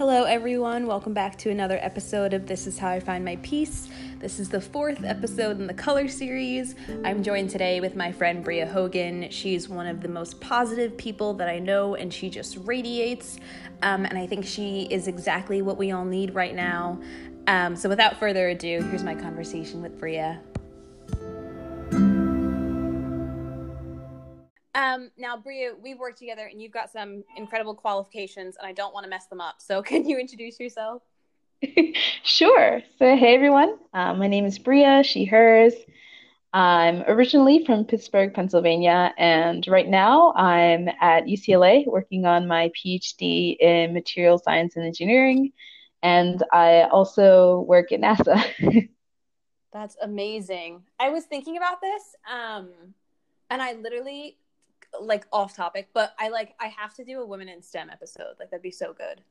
Hello, everyone. Welcome back to another episode of This Is How I Find My Peace. This is the fourth episode in the Color series. I'm joined today with my friend Brea Hogan. She's one of the most positive people that I know, and she just radiates. Um, and I think she is exactly what we all need right now. Um, so, without further ado, here's my conversation with Brea. Um, now, Brea, we've worked together and you've got some incredible qualifications, and I don't want to mess them up. So, can you introduce yourself? Sure. So, hey everyone. Uh, my name is Brea, she, hers. I'm originally from Pittsburgh, Pennsylvania, and right now I'm at UCLA working on my PhD in material science and engineering, and I also work at NASA. That's amazing. I was thinking about this, um, and I literally like off topic, but I like I have to do a women in STEM episode. Like that'd be so good.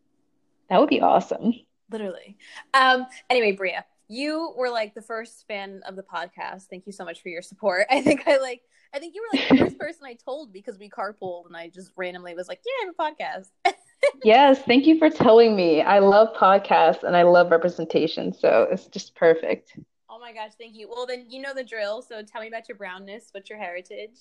That would be awesome. Literally. Um anyway, Brea, you were like the first fan of the podcast. Thank you so much for your support. I think I like I think you were like the first person I told because we carpooled and I just randomly was like, Yeah, I have a podcast. yes, thank you for telling me. I love podcasts and I love representation, so it's just perfect. Oh my gosh, thank you. Well then you know the drill, so tell me about your brownness. What's your heritage?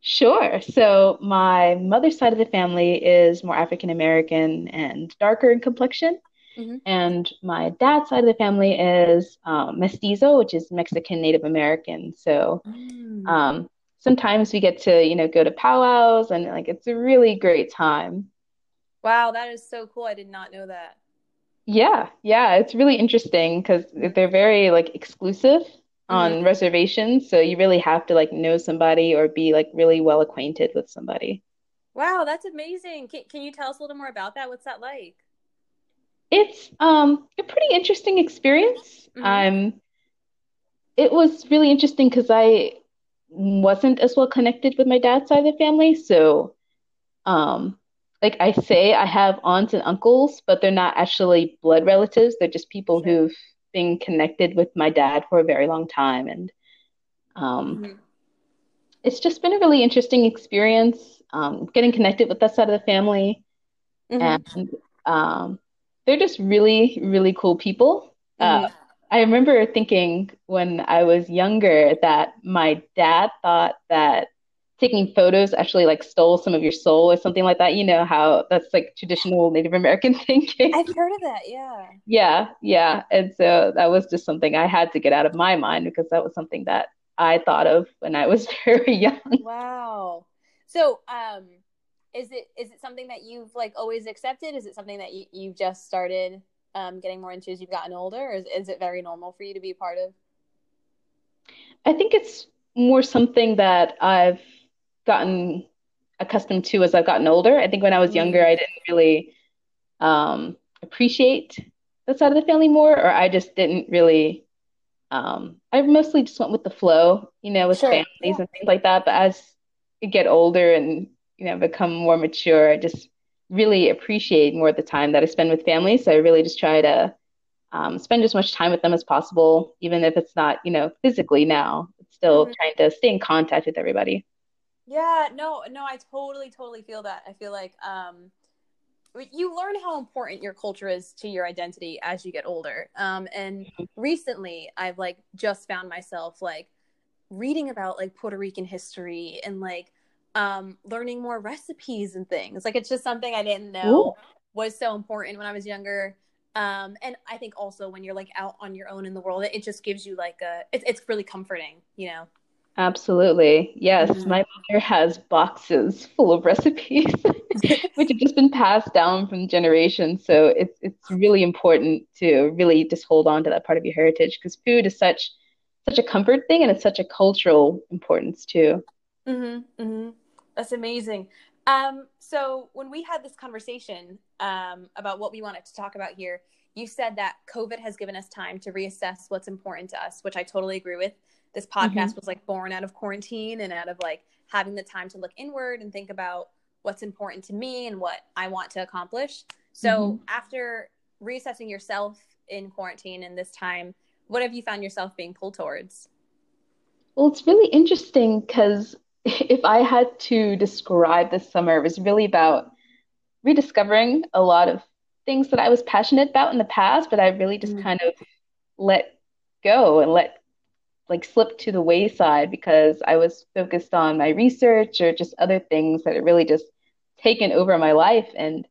Sure. So my mother's side of the family is more African American and darker in complexion. Mm-hmm. And my dad's side of the family is um, mestizo, which is Mexican Native American. So mm. um, sometimes we get to, you know, go to powwows and like it's a really great time. Wow, that is so cool. I did not know that. Yeah, yeah, it's really interesting because they're very like exclusive on mm-hmm. reservations. So you really have to like know somebody or be like really well acquainted with somebody. Wow, that's amazing. Can, can you tell us a little more about that? What's that like? It's um a pretty interesting experience. Mm-hmm. Um it was really interesting because I wasn't as well connected with my dad's side of the family. So um like I say I have aunts and uncles, but they're not actually blood relatives. They're just people who've been connected with my dad for a very long time, and um, mm-hmm. it's just been a really interesting experience um, getting connected with that side of the family, mm-hmm. and um, they're just really, really cool people. Uh, mm-hmm. Uh, I remember thinking when I was younger that my dad thought that taking photos actually like stole some of your soul or something like that. You know how that's like traditional Native American thinking. I've heard of that, yeah. Yeah, yeah. And so that was just something I had to get out of my mind because that was something that I thought of when I was very young. Wow. So, um, is it is it something that you've like always accepted? Is it something that you, you've just started um, getting more into as you've gotten older, or is, is it very normal for you to be a part of? I think it's more something that I've gotten accustomed to as I've gotten older. I think when I was younger, I didn't really um, appreciate that side of the family more, or I just didn't really. Um, I mostly just went with the flow, you know, with sure. families yeah. and things like that. But as you get older and you know become more mature, I just really appreciate more of the time that I spend with family. So I really just try to um, spend as much time with them as possible, even if it's not, you know, physically now. It's still mm-hmm. trying to stay in contact with everybody. Yeah, no, no, I totally, totally feel that. I feel like um, you learn how important your culture is to your identity as you get older. Um, and recently, I've like just found myself like reading about like Puerto Rican history and like um, learning more recipes and things. Like it's just something I didn't know Ooh. was so important when I was younger. Um, and I think also when you're like out on your own in the world, it, it just gives you like a, it, it's really comforting, you know? Absolutely. Yes, mm-hmm. my mother has boxes full of recipes which have just been passed down from generations. So it's it's really important to really just hold on to that part of your heritage because food is such such a comfort thing and it's such a cultural importance too. Mhm. Mhm. That's amazing. Um so when we had this conversation um about what we wanted to talk about here, you said that COVID has given us time to reassess what's important to us, which I totally agree with this podcast mm-hmm. was like born out of quarantine and out of like having the time to look inward and think about what's important to me and what I want to accomplish. So mm-hmm. after reassessing yourself in quarantine and this time, what have you found yourself being pulled towards? Well, it's really interesting because if I had to describe this summer, it was really about rediscovering a lot of things that I was passionate about in the past, but I really just mm-hmm. kind of let go and let like slipped to the wayside because I was focused on my research or just other things that had really just taken over my life. And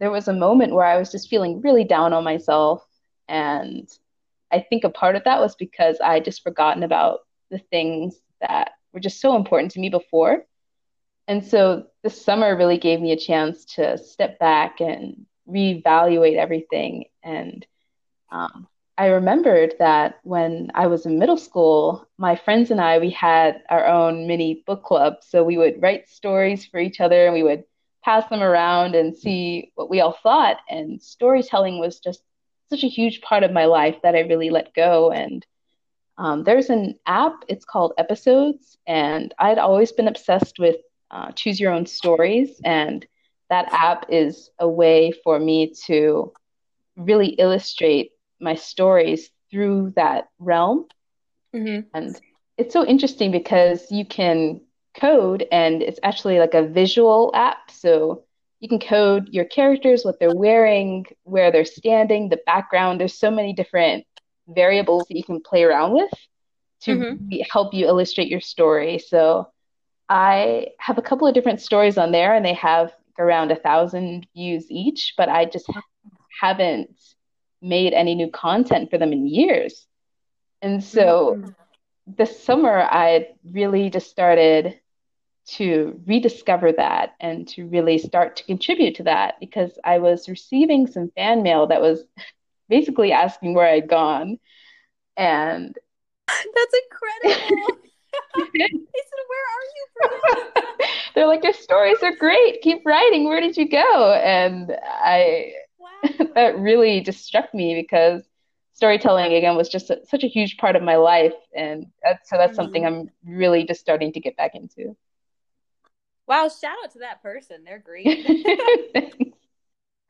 there was a moment where I was just feeling really down on myself. And I think a part of that was because I had just forgotten about the things that were just so important to me before. And so this summer really gave me a chance to step back and reevaluate everything. And um, I remembered that when I was in middle school, my friends and I, we had our own mini book club. So we would write stories for each other and we would pass them around and see what we all thought. And storytelling was just such a huge part of my life that I really let go. And um, there's an app, it's called Episodes. And I'd always been obsessed with uh, choose your own stories. And that app is a way for me to really illustrate my stories through that realm. Mm-hmm. And it's so interesting because you can code and it's actually like a visual app. So you can code your characters, what they're wearing, where they're standing, the background. There's so many different variables that you can play around with to mm-hmm. help you illustrate your story. So I have a couple of different stories on there and they have around a thousand views each, but I just haven't made any new content for them in years. And so mm-hmm. this summer, I really just started to rediscover that and to really start to contribute to that because I was receiving some fan mail that was basically asking where I'd gone. And that's incredible. they said, Where are you, from? They're like, Your stories are great. Keep writing. Where did you go? And I. that really just struck me because storytelling again was just a, such a huge part of my life and that's, so that's mm-hmm. something i'm really just starting to get back into wow shout out to that person they're great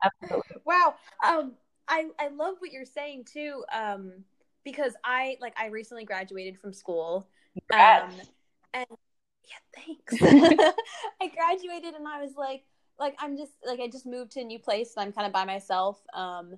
Absolutely. wow um i i love what you're saying too um because i like i recently graduated from school um, and yeah, thanks. I graduated and I was like, like I'm just like I just moved to a new place and I'm kind of by myself. Um,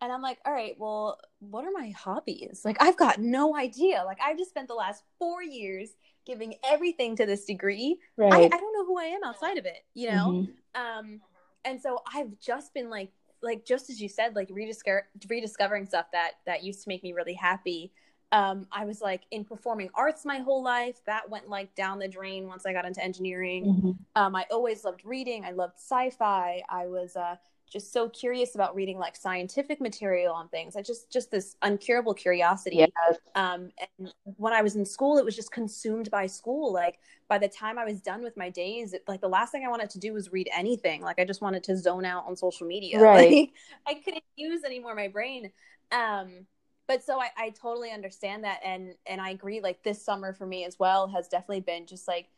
and I'm like, all right, well, what are my hobbies? Like I've got no idea. Like I've just spent the last four years giving everything to this degree. Right. I, I don't know who I am outside of it, you know? Mm-hmm. Um, and so I've just been like like just as you said, like rediscover rediscovering stuff that that used to make me really happy um, I was like in performing arts my whole life. That went like down the drain once I got into engineering. Mm-hmm. Um, I always loved reading. I loved sci-fi. I was uh, just so curious about reading like scientific material on things. I just just this uncurable curiosity. Yes. Um, and when I was in school, it was just consumed by school. Like by the time I was done with my days, it, like the last thing I wanted to do was read anything. Like I just wanted to zone out on social media. Right. Like I couldn't use anymore my brain. Um, but so I, I totally understand that and and i agree like this summer for me as well has definitely been just like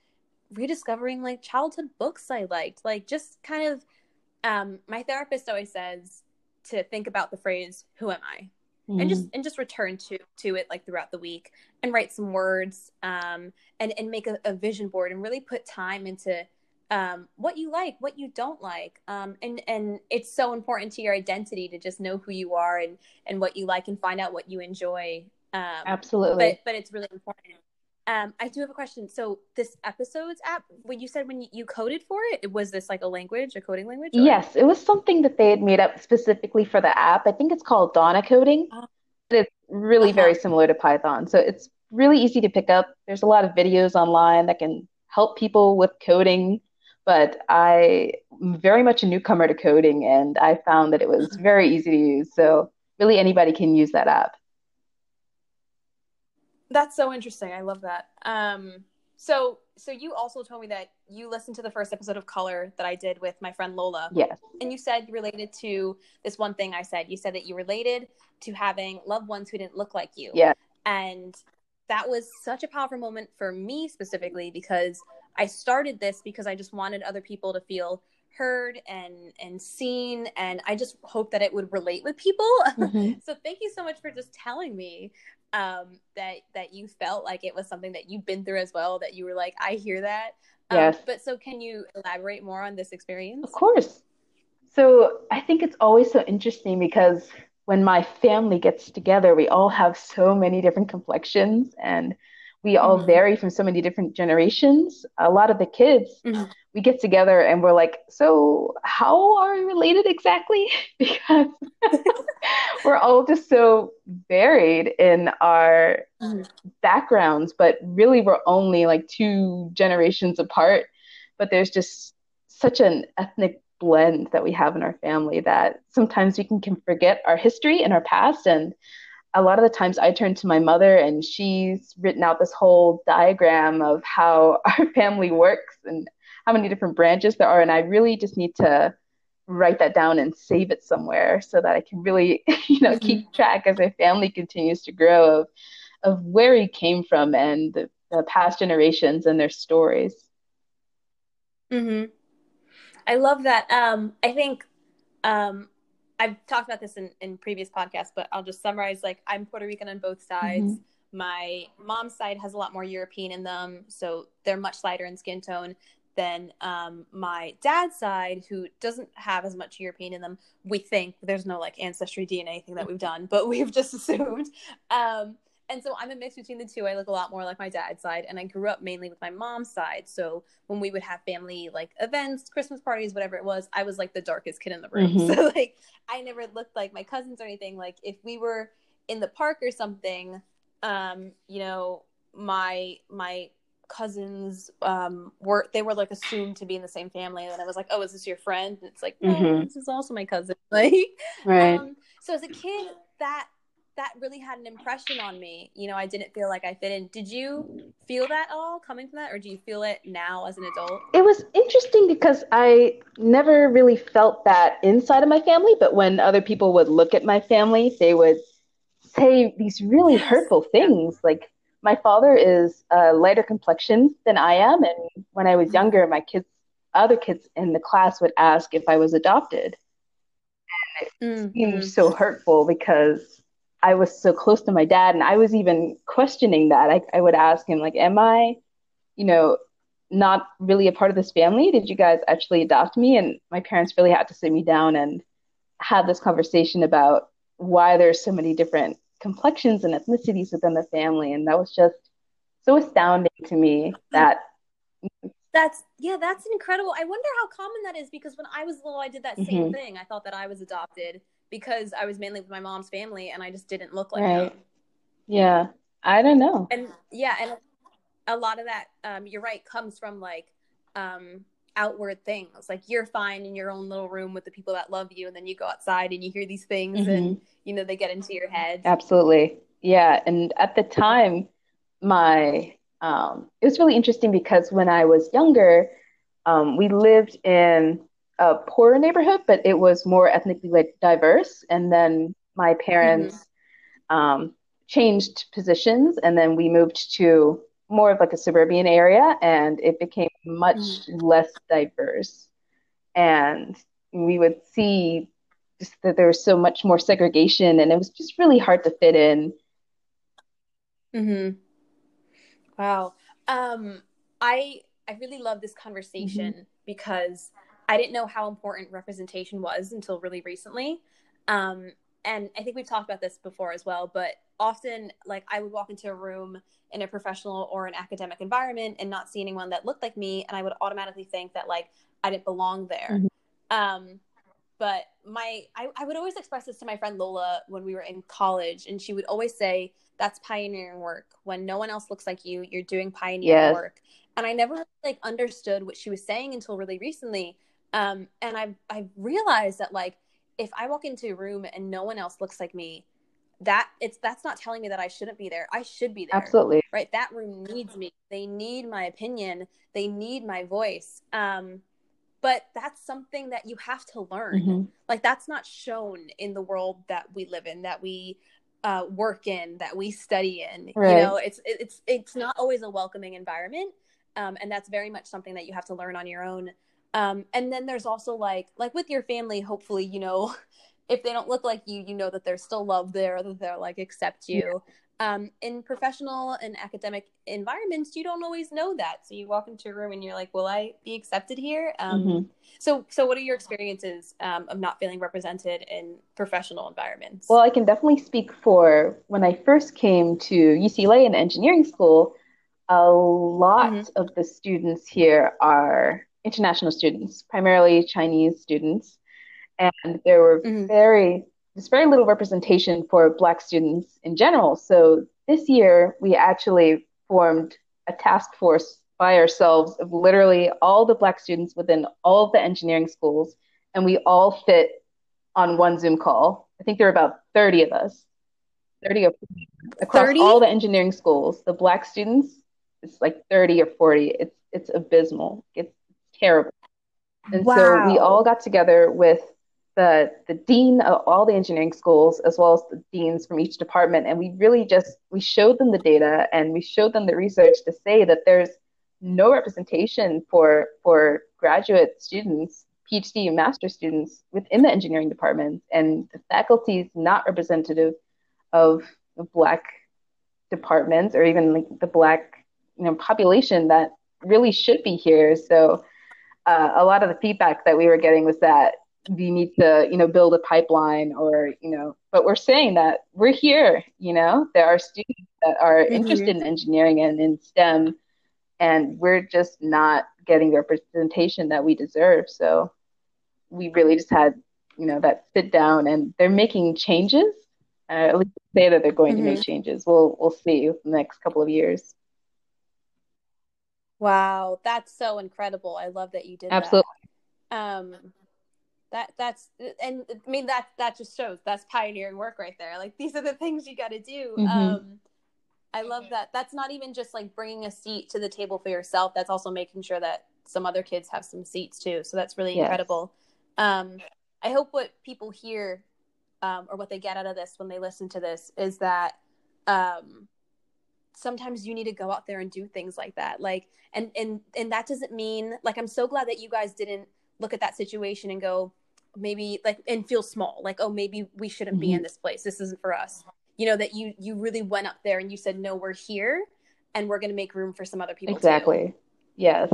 rediscovering like childhood books i liked like just kind of um my therapist always says to think about the phrase who am i mm. and just mm. and just return to to it like throughout the week and write some words um and and make a, a vision board and really put time into um, what you like, what you don't like, um, and and it's so important to your identity to just know who you are and and what you like and find out what you enjoy. Um, Absolutely, but but it's really important. Um, I do have a question. So this episodes app, when you said when you coded for it, was this like a language, a coding language? Or? Yes, it was something that they had made up specifically for the app. I think it's called Donna Coding. Uh, it's really uh-huh. very similar to Python, so it's really easy to pick up. There's a lot of videos online that can help people with coding but I am very much a newcomer to coding and I found that it was very easy to use. So really anybody can use that app. That's so interesting. I love that. Um, so so you also told me that you listened to the first episode of Color that I did with my friend Lola. Yes. And you said you related to this one thing I said. You said that you related to having loved ones who didn't look like you. Yeah. And that was such a powerful moment for me specifically because I started this because I just wanted other people to feel heard and and seen and I just hope that it would relate with people. Mm-hmm. so thank you so much for just telling me um, that that you felt like it was something that you've been through as well that you were like I hear that. Um, yes. But so can you elaborate more on this experience? Of course. So I think it's always so interesting because when my family gets together, we all have so many different complexions and we all mm-hmm. vary from so many different generations. A lot of the kids, mm-hmm. we get together and we're like, so how are we related exactly? because we're all just so varied in our mm-hmm. backgrounds, but really we're only like two generations apart. But there's just such an ethnic blend that we have in our family that sometimes we can, can forget our history and our past and a lot of the times I turn to my mother and she's written out this whole diagram of how our family works and how many different branches there are. And I really just need to write that down and save it somewhere so that I can really, you know, mm-hmm. keep track as my family continues to grow of, of where he came from and the, the past generations and their stories. Mm-hmm. I love that. Um, I think um, I've talked about this in, in previous podcasts, but I'll just summarize like I'm Puerto Rican on both sides. Mm-hmm. My mom's side has a lot more European in them, so they're much lighter in skin tone than um, my dad's side, who doesn't have as much European in them. We think there's no like ancestry DNA thing that we've done, but we've just assumed. Um, and so I'm a mix between the two. I look a lot more like my dad's side, and I grew up mainly with my mom's side. So when we would have family like events, Christmas parties, whatever it was, I was like the darkest kid in the room. Mm-hmm. So like I never looked like my cousins or anything. Like if we were in the park or something, um, you know, my my cousins um were they were like assumed to be in the same family and I was like, Oh, is this your friend? And it's like, No, mm-hmm. this is also my cousin. Like right. Um, so as a kid that that really had an impression on me. You know, I didn't feel like I fit in. Did you feel that all coming from that, or do you feel it now as an adult? It was interesting because I never really felt that inside of my family, but when other people would look at my family, they would say these really hurtful things. Like, my father is a lighter complexion than I am, and when I was mm-hmm. younger, my kids, other kids in the class would ask if I was adopted. And it mm-hmm. seemed so hurtful because I was so close to my dad, and I was even questioning that. I, I would ask him, like, "Am I, you know, not really a part of this family? Did you guys actually adopt me?" And my parents really had to sit me down and have this conversation about why there's so many different complexions and ethnicities within the family, and that was just so astounding to me that that's yeah that's incredible i wonder how common that is because when i was little i did that same mm-hmm. thing i thought that i was adopted because I was mainly with my mom's family and I just didn't look like right. them. Yeah. I don't know. And yeah, and a lot of that, um, you're right, comes from like um, outward things. Like you're fine in your own little room with the people that love you, and then you go outside and you hear these things, mm-hmm. and you know they get into your head. Absolutely, yeah. And at the time, my um, it was really interesting because when I was younger, um, we lived in a poorer neighborhood, but it was more ethnically like, diverse. And then my parents mm-hmm. um, changed positions, and then we moved to more of like a suburban area, and it became much mm-hmm. less diverse. And we would see just that there was so much more segregation, and it was just really hard to fit in. Hmm. Wow. Um, I I really love this conversation mm-hmm. because I didn't know how important representation was until really recently. Um, and I think we've talked about this before as well, but often, like, I would walk into a room in a professional or an academic environment and not see anyone that looked like me, and I would automatically think that, like, I didn't belong there. Mm-hmm. Um, but my, I, I would always express this to my friend Lola when we were in college, and she would always say, That's pioneering work. When no one else looks like you, you're doing pioneering yes. work. And I never like understood what she was saying until really recently um, and I've I've realized that like if I walk into a room and no one else looks like me, that it's that's not telling me that I shouldn't be there. I should be there. Absolutely. Right. That room needs me. They need my opinion. They need my voice. Um, but that's something that you have to learn. Mm-hmm. Like that's not shown in the world that we live in, that we uh, work in, that we study in. Right. You know, it's it's it's not always a welcoming environment, um, and that's very much something that you have to learn on your own. Um, and then there's also like like with your family, hopefully, you know, if they don't look like you, you know that there's still love there, that they're like accept you. um, in professional and academic environments, you don't always know that. So you walk into a room and you're like, "Will I be accepted here?" Um, mm-hmm. So, so what are your experiences um, of not feeling represented in professional environments? Well, I can definitely speak for when I first came to UCLA in engineering school. A lot mm-hmm. of the students here are international students, primarily Chinese students, and there were mm-hmm. very there's very little representation for Black students in general. So this year, we actually formed a task force by ourselves of literally all the Black students within all of the engineering schools, and we all fit on one Zoom call. I think there were about 30 of us, 30 across 30? all the engineering schools. The Black students, it's like 30 or 40. It's it's abysmal. It's terrible. And wow. so we all got together with the the dean of all the engineering schools as well as the deans from each department and we really just we showed them the data and we showed them the research to say that there's no representation for for graduate students phd and master students within the engineering department and the faculty is not representative of the black departments or even like the black you know population that really should be here so uh, a lot of the feedback that we were getting was that we need to you know build a pipeline or you know but we're saying that we're here you know there are students that are mm-hmm. interested in engineering and in stem and we're just not getting the representation that we deserve so we really just had you know that sit down and they're making changes uh, at least say that they're going mm-hmm. to make mm-hmm. changes we'll we'll see the next couple of years wow that's so incredible. I love that you did absolutely. That. um that that's and i mean that that just shows. That's pioneering work right there. Like these are the things you got to do. Mm-hmm. um i love that. That's not even just like bringing a seat to the table for yourself. That's also making sure that some other kids have some seats too. So that's really yes. incredible. Um i hope what people hear um, or what they get out of this when they listen to this is that um sometimes you need to go out there and do things like that like and and and that doesn't mean like i'm so glad that you guys didn't look at that situation and go maybe like and feel small like oh maybe we shouldn't mm-hmm. be in this place this isn't for us you know that you you really went up there and you said no we're here and we're going to make room for some other people exactly too. yes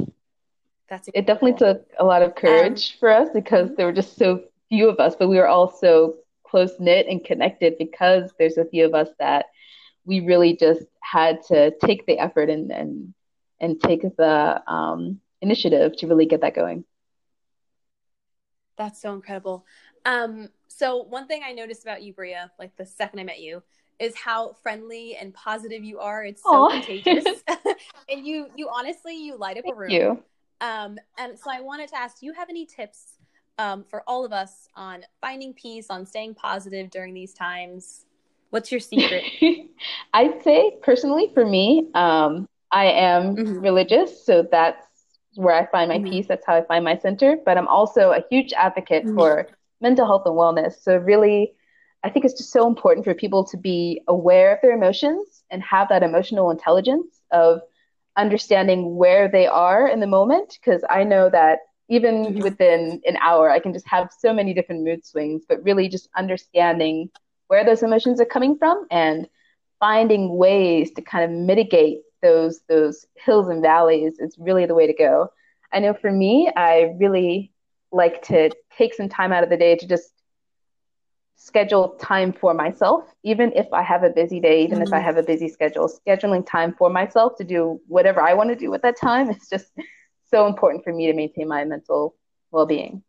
that's incredible. it definitely took a lot of courage um, for us because mm-hmm. there were just so few of us but we were all so close knit and connected because there's a few of us that we really just had to take the effort and and and take the um, initiative to really get that going that's so incredible. Um, so one thing I noticed about you, Brea, like the second I met you, is how friendly and positive you are. It's so Aww. contagious. and you you honestly you light up Thank a room. You. Um, and so I wanted to ask, do you have any tips um, for all of us on finding peace, on staying positive during these times? What's your secret? I'd say personally for me, um, I am mm-hmm. religious, so that's where I find my mm-hmm. peace. That's how I find my center. But I'm also a huge advocate mm-hmm. for mental health and wellness. So really, I think it's just so important for people to be aware of their emotions and have that emotional intelligence of understanding where they are in the moment. Because I know that even mm-hmm. within an hour, I can just have so many different mood swings, but really just understanding where those emotions are coming from and finding ways to kind of mitigate those those hills and valleys is really the way to go. I know for me, I really like to take some time out of the day to just schedule time for myself, even if I have a busy day, even mm-hmm. if I mm-hmm. have a busy schedule, scheduling time for myself to do whatever I want to do with that time is just so important for me to maintain my mental well being.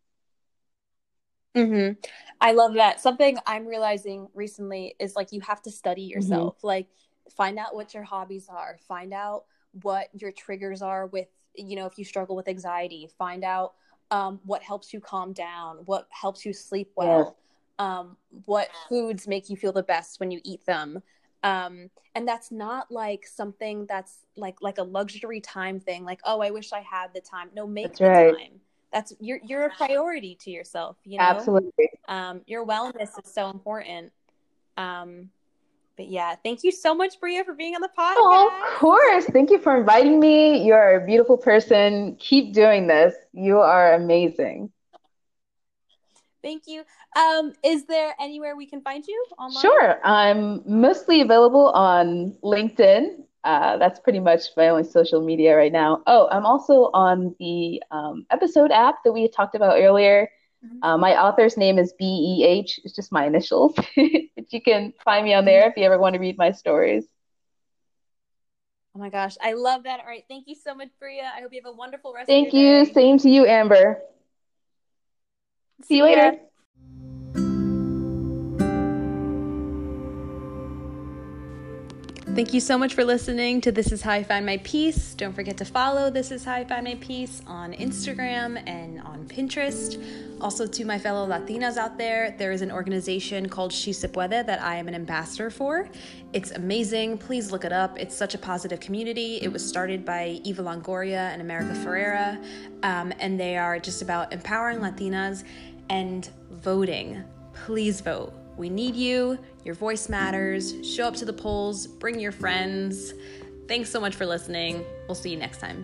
Mm-hmm. I love that. Something I'm realizing recently is like you have to study mm-hmm. yourself. Mm-hmm. Like find out what your hobbies are find out what your triggers are with you know if you struggle with anxiety find out um, what helps you calm down what helps you sleep well um, what foods make you feel the best when you eat them um, and that's not like something that's like like a luxury time thing like oh i wish i had the time no make that's the right. time that's you're you're a priority to yourself you know absolutely um, your wellness is so important um, but yeah, thank you so much, Brea, for being on the podcast. Oh, of course. Thank you for inviting me. You're a beautiful person. Keep doing this. You are amazing. Thank you. Um, is there anywhere we can find you online? Sure. I'm mostly available on LinkedIn. Uh, that's pretty much my only social media right now. Oh, I'm also on the um, episode app that we talked about earlier. Mm-hmm. Uh, my author's name is B E H. It's just my initials. but you can find me on there if you ever want to read my stories. Oh my gosh, I love that. All right, thank you so much, Brea. I hope you have a wonderful rest. Of the day. Thank you. Day. Same to you, Amber. See, See you later. Thank you so much for listening to This Is How I Find My Peace. Don't forget to follow This Is How I Find My Peace on Instagram and on Pinterest. Also, to my fellow Latinas out there, there is an organization called She Se Puede that I am an ambassador for. It's amazing. Please look it up. It's such a positive community. It was started by Eva Longoria and America Ferrera, um, and they are just about empowering Latinas and voting. Please vote we need you. Your voice matters. Show up to the polls. Bring your friends. Thanks so much for listening. We'll see you next time.